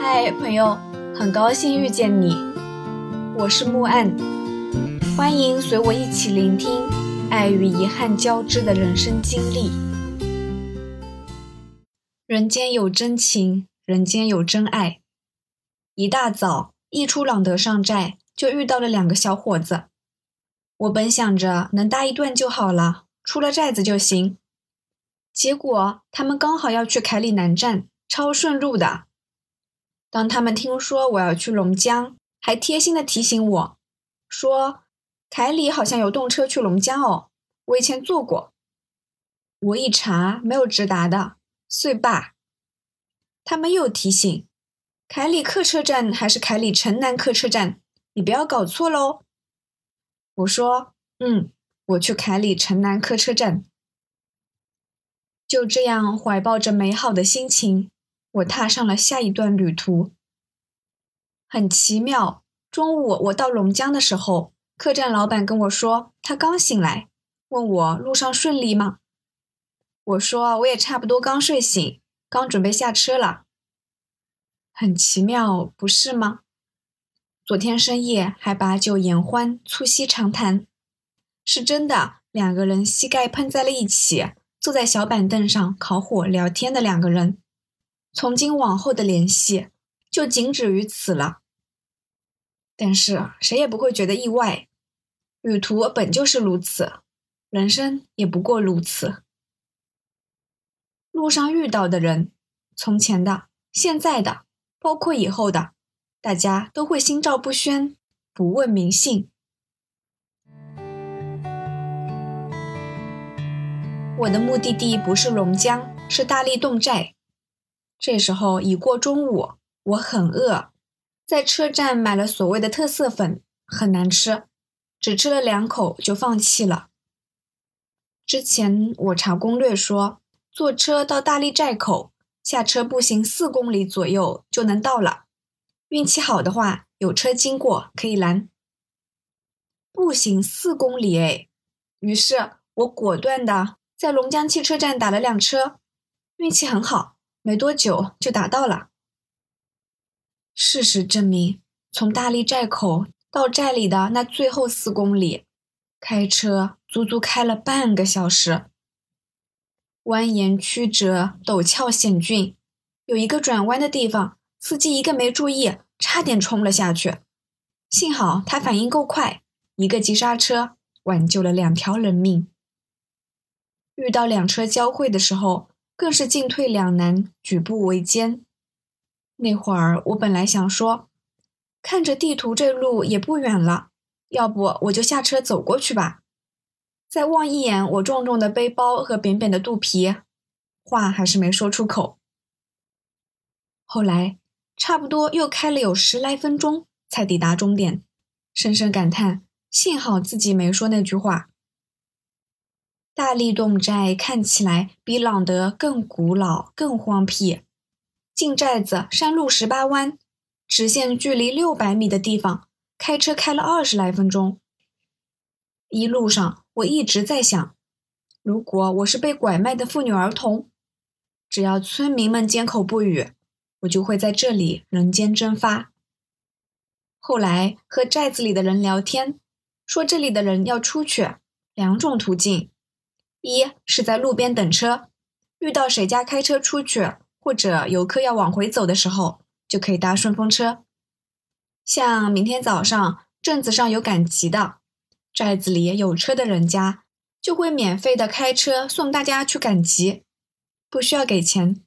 嗨，朋友，很高兴遇见你，我是木岸，欢迎随我一起聆听爱与遗憾交织的人生经历。人间有真情，人间有真爱。一大早一出朗德上寨，就遇到了两个小伙子。我本想着能搭一段就好了，出了寨子就行。结果他们刚好要去凯里南站，超顺路的。当他们听说我要去龙江，还贴心的提醒我，说：“凯里好像有动车去龙江哦，我以前坐过。”我一查，没有直达的，遂罢。他们又提醒：“凯里客车站还是凯里城南客车站，你不要搞错喽。”我说：“嗯，我去凯里城南客车站。”就这样，怀抱着美好的心情。我踏上了下一段旅途。很奇妙，中午我到龙江的时候，客栈老板跟我说，他刚醒来，问我路上顺利吗？我说我也差不多刚睡醒，刚准备下车了。很奇妙，不是吗？昨天深夜还把酒言欢，促膝长谈，是真的。两个人膝盖碰在了一起，坐在小板凳上烤火聊天的两个人。从今往后的联系就仅止于此了。但是谁也不会觉得意外，旅途本就是如此，人生也不过如此。路上遇到的人，从前的、现在的，包括以后的，大家都会心照不宣，不问名姓。我的目的地不是龙江，是大力洞寨。这时候已过中午，我很饿，在车站买了所谓的特色粉，很难吃，只吃了两口就放弃了。之前我查攻略说，坐车到大力寨口，下车步行四公里左右就能到了，运气好的话，有车经过可以拦。步行四公里哎，于是我果断的在龙江汽车站打了辆车，运气很好。没多久就达到了。事实证明，从大力寨口到寨里的那最后四公里，开车足足开了半个小时。蜿蜒曲折，陡峭险峻，有一个转弯的地方，司机一个没注意，差点冲了下去。幸好他反应够快，一个急刹车，挽救了两条人命。遇到两车交汇的时候。更是进退两难，举步维艰。那会儿我本来想说，看着地图这路也不远了，要不我就下车走过去吧。再望一眼我重重的背包和扁扁的肚皮，话还是没说出口。后来差不多又开了有十来分钟才抵达终点，深深感叹：幸好自己没说那句话。大力洞寨看起来比朗德更古老、更荒僻。进寨子，山路十八弯，直线距离六百米的地方，开车开了二十来分钟。一路上，我一直在想：如果我是被拐卖的妇女儿童，只要村民们缄口不语，我就会在这里人间蒸发。后来和寨子里的人聊天，说这里的人要出去，两种途径。一是在路边等车，遇到谁家开车出去，或者游客要往回走的时候，就可以搭顺风车。像明天早上镇子上有赶集的，寨子里有车的人家就会免费的开车送大家去赶集，不需要给钱。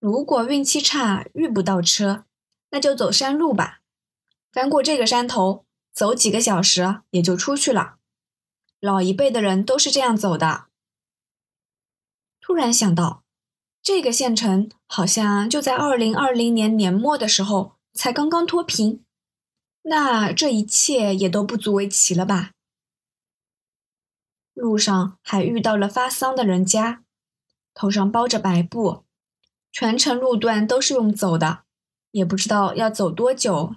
如果运气差遇不到车，那就走山路吧，翻过这个山头，走几个小时也就出去了。老一辈的人都是这样走的。突然想到，这个县城好像就在二零二零年年末的时候才刚刚脱贫，那这一切也都不足为奇了吧？路上还遇到了发丧的人家，头上包着白布，全程路段都是用走的，也不知道要走多久。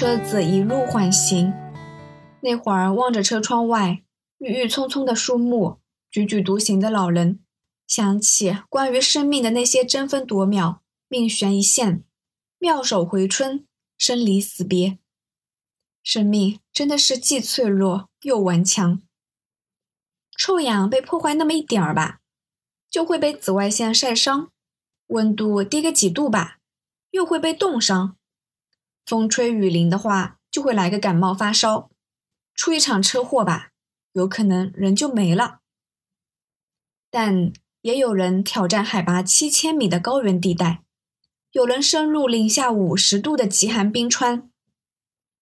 车子一路缓行，那会儿望着车窗外郁郁葱葱的树木，踽踽独行的老人，想起关于生命的那些争分夺秒、命悬一线、妙手回春、生离死别。生命真的是既脆弱又顽强。臭氧被破坏那么一点儿吧，就会被紫外线晒伤；温度低个几度吧，又会被冻伤；风吹雨淋的话，就会来个感冒发烧；出一场车祸吧，有可能人就没了。但也有人挑战海拔七千米的高原地带，有人深入零下五十度的极寒冰川。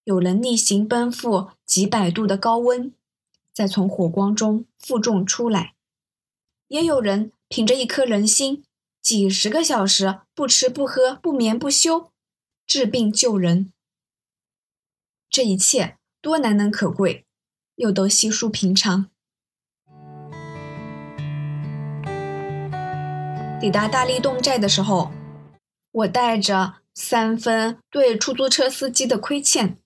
有人逆行奔赴几百度的高温，再从火光中负重出来；也有人凭着一颗人心，几十个小时不吃不喝、不眠不休，治病救人。这一切多难能可贵，又都稀疏平常。抵达大力洞寨的时候，我带着三分对出租车司机的亏欠。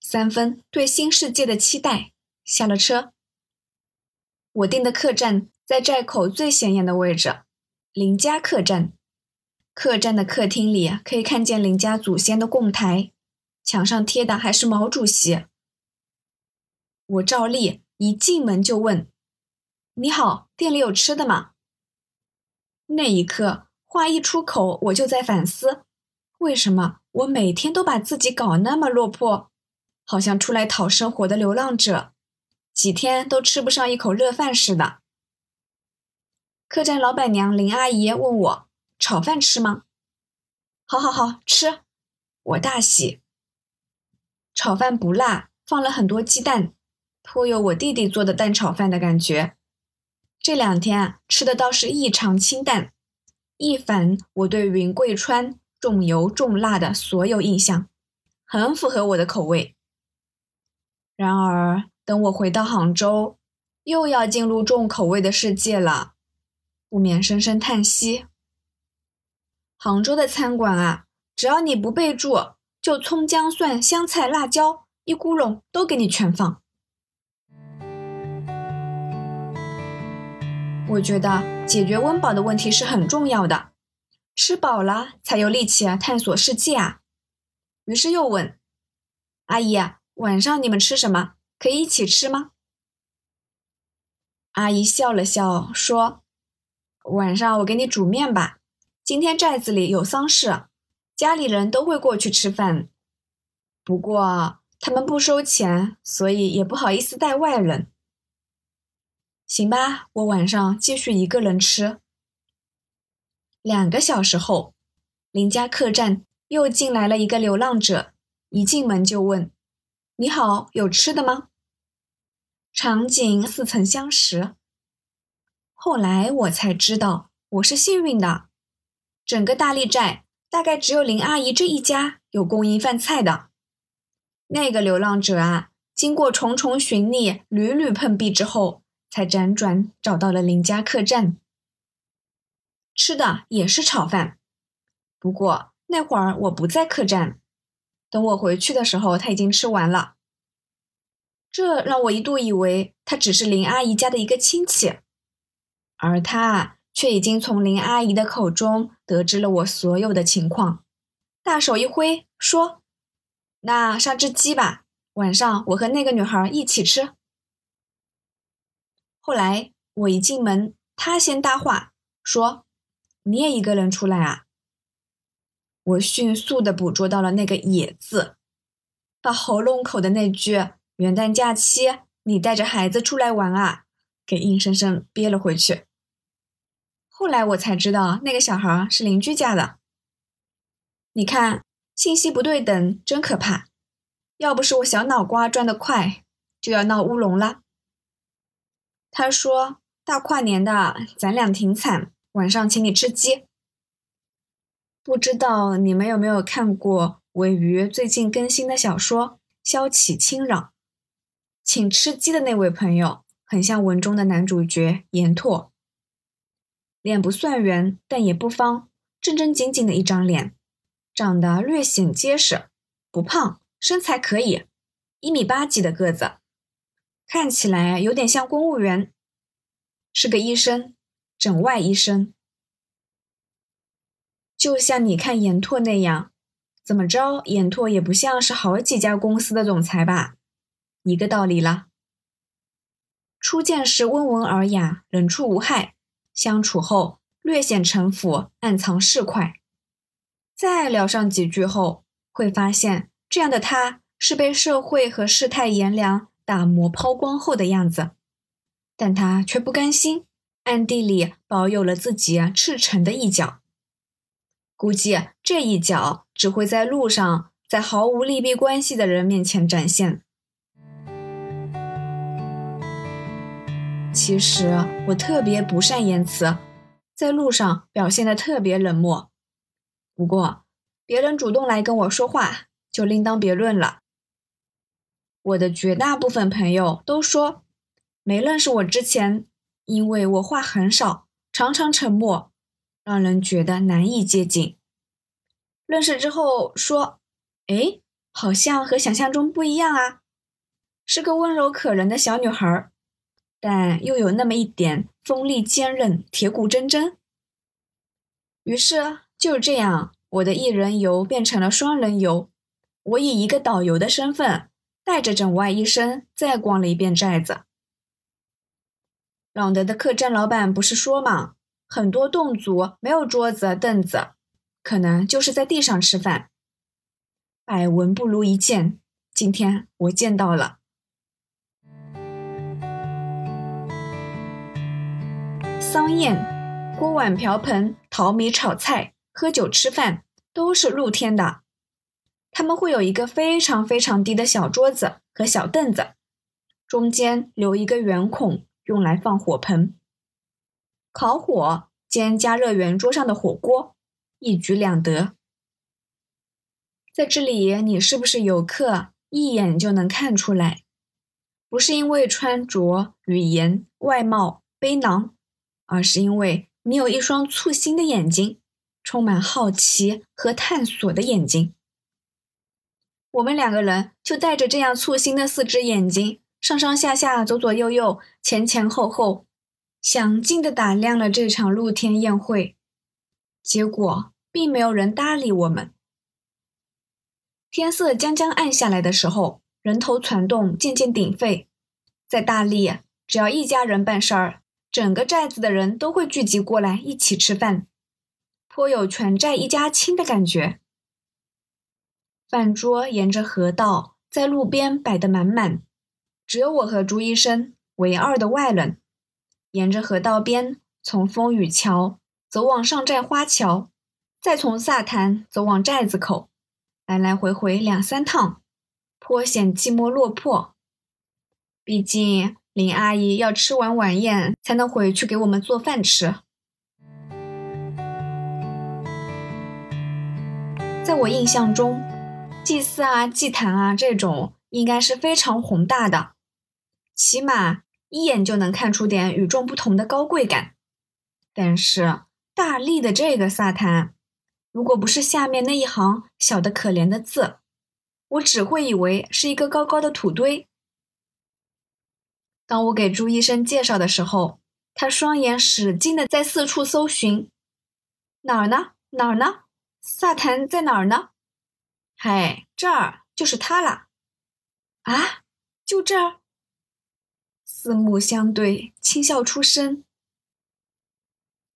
三分对新世界的期待，下了车。我订的客栈在寨口最显眼的位置，林家客栈。客栈的客厅里可以看见林家祖先的供台，墙上贴的还是毛主席。我照例一进门就问：“你好，店里有吃的吗？”那一刻，话一出口，我就在反思：为什么我每天都把自己搞那么落魄？好像出来讨生活的流浪者，几天都吃不上一口热饭似的。客栈老板娘林阿姨问我：“炒饭吃吗？”“好好好吃。”我大喜。炒饭不辣，放了很多鸡蛋，颇有我弟弟做的蛋炒饭的感觉。这两天吃的倒是异常清淡，一反我对云贵川重油重辣的所有印象，很符合我的口味。然而，等我回到杭州，又要进入重口味的世界了，不免深深叹息。杭州的餐馆啊，只要你不备注，就葱姜蒜香菜辣椒一咕噜都给你全放。我觉得解决温饱的问题是很重要的，吃饱了才有力气探索世界啊。于是又问阿姨。晚上你们吃什么？可以一起吃吗？阿姨笑了笑说：“晚上我给你煮面吧。今天寨子里有丧事，家里人都会过去吃饭。不过他们不收钱，所以也不好意思带外人。行吧，我晚上继续一个人吃。”两个小时后，邻家客栈又进来了一个流浪者，一进门就问。你好，有吃的吗？场景似曾相识。后来我才知道，我是幸运的。整个大力寨大概只有林阿姨这一家有供应饭菜的。那个流浪者啊，经过重重寻觅、屡屡碰壁之后，才辗转找到了林家客栈。吃的也是炒饭，不过那会儿我不在客栈。等我回去的时候，他已经吃完了。这让我一度以为他只是林阿姨家的一个亲戚，而他却已经从林阿姨的口中得知了我所有的情况。大手一挥，说：“那杀只鸡吧，晚上我和那个女孩一起吃。”后来我一进门，他先搭话说：“你也一个人出来啊？”我迅速的捕捉到了那个“野”字，把喉咙口的那句“元旦假期你带着孩子出来玩啊”给硬生生憋了回去。后来我才知道那个小孩是邻居家的。你看，信息不对等真可怕。要不是我小脑瓜转得快，就要闹乌龙了。他说：“大跨年的，咱俩挺惨，晚上请你吃鸡。”不知道你们有没有看过尾鱼最近更新的小说《萧起侵扰》？请吃鸡的那位朋友很像文中的男主角严拓，脸不算圆，但也不方，正正经经的一张脸，长得略显结实，不胖，身材可以，一米八几的个子，看起来有点像公务员，是个医生，整外医生。就像你看严拓那样，怎么着，严拓也不像是好几家公司的总裁吧？一个道理了。初见时温文尔雅，人畜无害；相处后略显城府，暗藏市侩。再聊上几句后，会发现这样的他是被社会和世态炎凉打磨抛光后的样子，但他却不甘心，暗地里保有了自己赤诚的一角。估计这一角只会在路上，在毫无利弊关系的人面前展现。其实我特别不善言辞，在路上表现的特别冷漠。不过别人主动来跟我说话，就另当别论了。我的绝大部分朋友都说，没认识我之前，因为我话很少，常常沉默，让人觉得难以接近。认识之后说，哎，好像和想象中不一样啊，是个温柔可人的小女孩儿。但又有那么一点锋利坚韧、铁骨铮铮。于是就这样，我的一人游变成了双人游。我以一个导游的身份，带着整外医生再逛了一遍寨子。朗德的客栈老板不是说嘛，很多侗族没有桌子凳子，可能就是在地上吃饭。百闻不如一见，今天我见到了。丧宴、锅碗瓢盆、淘米炒菜、喝酒吃饭，都是露天的。他们会有一个非常非常低的小桌子和小凳子，中间留一个圆孔，用来放火盆、烤火兼加热圆桌上的火锅，一举两得。在这里，你是不是游客，一眼就能看出来，不是因为穿着、语言、外貌、背囊。而是因为你有一双簇新的眼睛，充满好奇和探索的眼睛。我们两个人就带着这样簇新的四只眼睛，上上下下、左左右右、前前后后，详尽的打量了这场露天宴会。结果，并没有人搭理我们。天色将将暗下来的时候，人头攒动，渐渐鼎沸。在大力，只要一家人办事儿。整个寨子的人都会聚集过来一起吃饭，颇有全寨一家亲的感觉。饭桌沿着河道在路边摆得满满，只有我和朱医生唯二的外人。沿着河道边，从风雨桥走往上寨花桥，再从萨坛走往寨子口，来来回回两三趟，颇显寂寞落魄。毕竟。林阿姨要吃完晚宴才能回去给我们做饭吃。在我印象中，祭祀啊、祭坛啊这种应该是非常宏大的，起码一眼就能看出点与众不同的高贵感。但是大力的这个萨坛，如果不是下面那一行小的可怜的字，我只会以为是一个高高的土堆。当我给朱医生介绍的时候，他双眼使劲的在四处搜寻，哪儿呢？哪儿呢？萨坛在哪儿呢？嘿，这儿就是他了。啊，就这儿。四目相对，轻笑出声。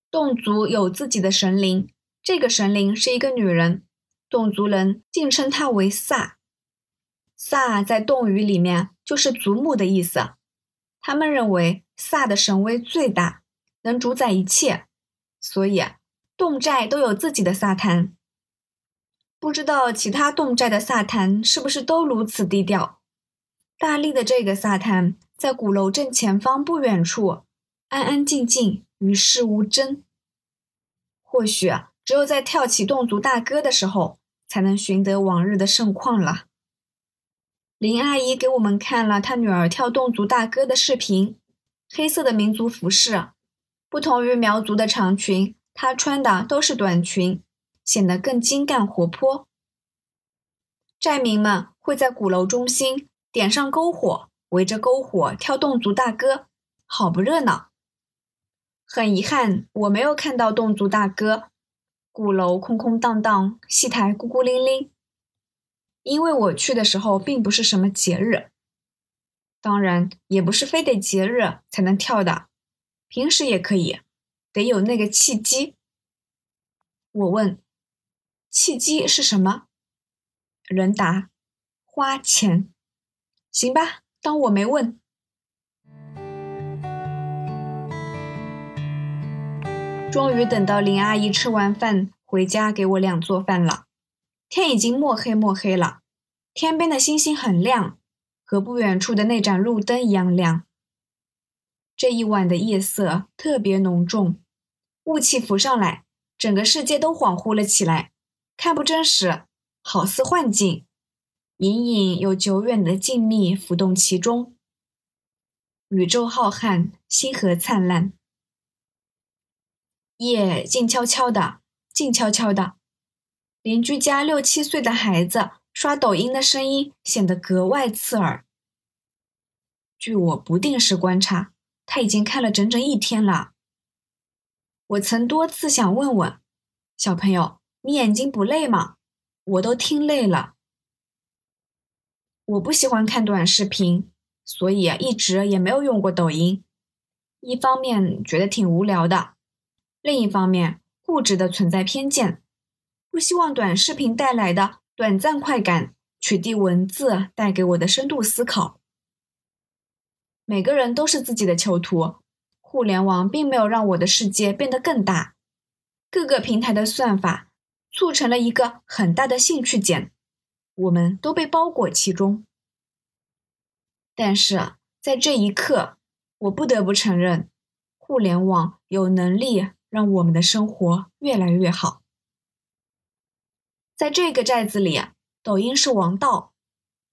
侗族有自己的神灵，这个神灵是一个女人，侗族人竟称她为萨。萨在侗语里面就是祖母的意思。他们认为萨的神威最大，能主宰一切，所以侗寨都有自己的萨坛。不知道其他侗寨的萨坛是不是都如此低调？大力的这个萨坛在鼓楼正前方不远处，安安静静，与世无争。或许只有在跳起侗族大歌的时候，才能寻得往日的盛况了。林阿姨给我们看了她女儿跳侗族大歌的视频，黑色的民族服饰，不同于苗族的长裙，她穿的都是短裙，显得更精干活泼。寨民们会在鼓楼中心点上篝火，围着篝火跳侗族大歌，好不热闹。很遗憾，我没有看到侗族大哥。鼓楼空空荡荡，戏台孤孤零零。因为我去的时候并不是什么节日，当然也不是非得节日才能跳的，平时也可以，得有那个契机。我问：“契机是什么？”人答：“花钱。”行吧，当我没问。终于等到林阿姨吃完饭回家给我俩做饭了，天已经墨黑墨黑了，天边的星星很亮，和不远处的那盏路灯一样亮。这一晚的夜色特别浓重，雾气浮上来，整个世界都恍惚了起来，看不真实，好似幻境，隐隐有久远的静谧浮动其中。宇宙浩瀚，星河灿烂。夜静悄悄的，静悄悄的。邻居家六七岁的孩子刷抖音的声音显得格外刺耳。据我不定时观察，他已经看了整整一天了。我曾多次想问问小朋友：“你眼睛不累吗？”我都听累了。我不喜欢看短视频，所以一直也没有用过抖音。一方面觉得挺无聊的。另一方面，固执的存在偏见，不希望短视频带来的短暂快感取缔文字带给我的深度思考。每个人都是自己的囚徒，互联网并没有让我的世界变得更大。各个平台的算法促成了一个很大的兴趣茧，我们都被包裹其中。但是在这一刻，我不得不承认，互联网有能力。让我们的生活越来越好。在这个寨子里，抖音是王道，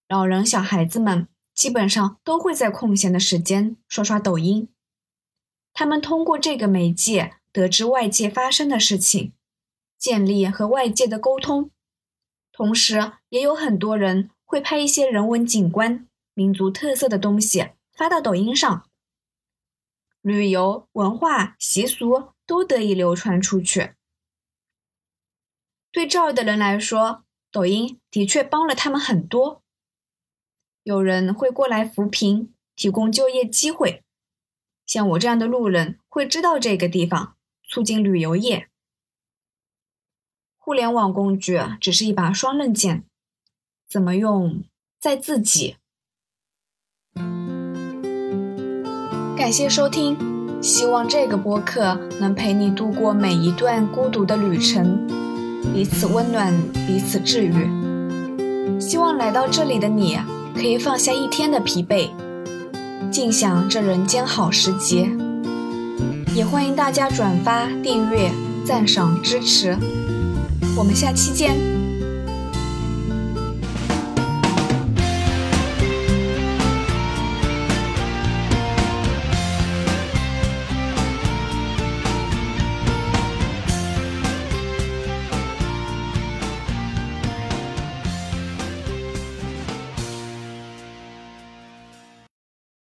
老人、小孩子们基本上都会在空闲的时间刷刷抖音。他们通过这个媒介得知外界发生的事情，建立和外界的沟通。同时，也有很多人会拍一些人文景观、民族特色的东西发到抖音上，旅游、文化、习俗。都得以流传出去。对这儿的人来说，抖音的确帮了他们很多。有人会过来扶贫，提供就业机会；像我这样的路人会知道这个地方，促进旅游业。互联网工具只是一把双刃剑，怎么用在自己。感谢收听。希望这个播客能陪你度过每一段孤独的旅程，彼此温暖，彼此治愈。希望来到这里的你可以放下一天的疲惫，尽享这人间好时节。也欢迎大家转发、订阅、赞赏、支持。我们下期见。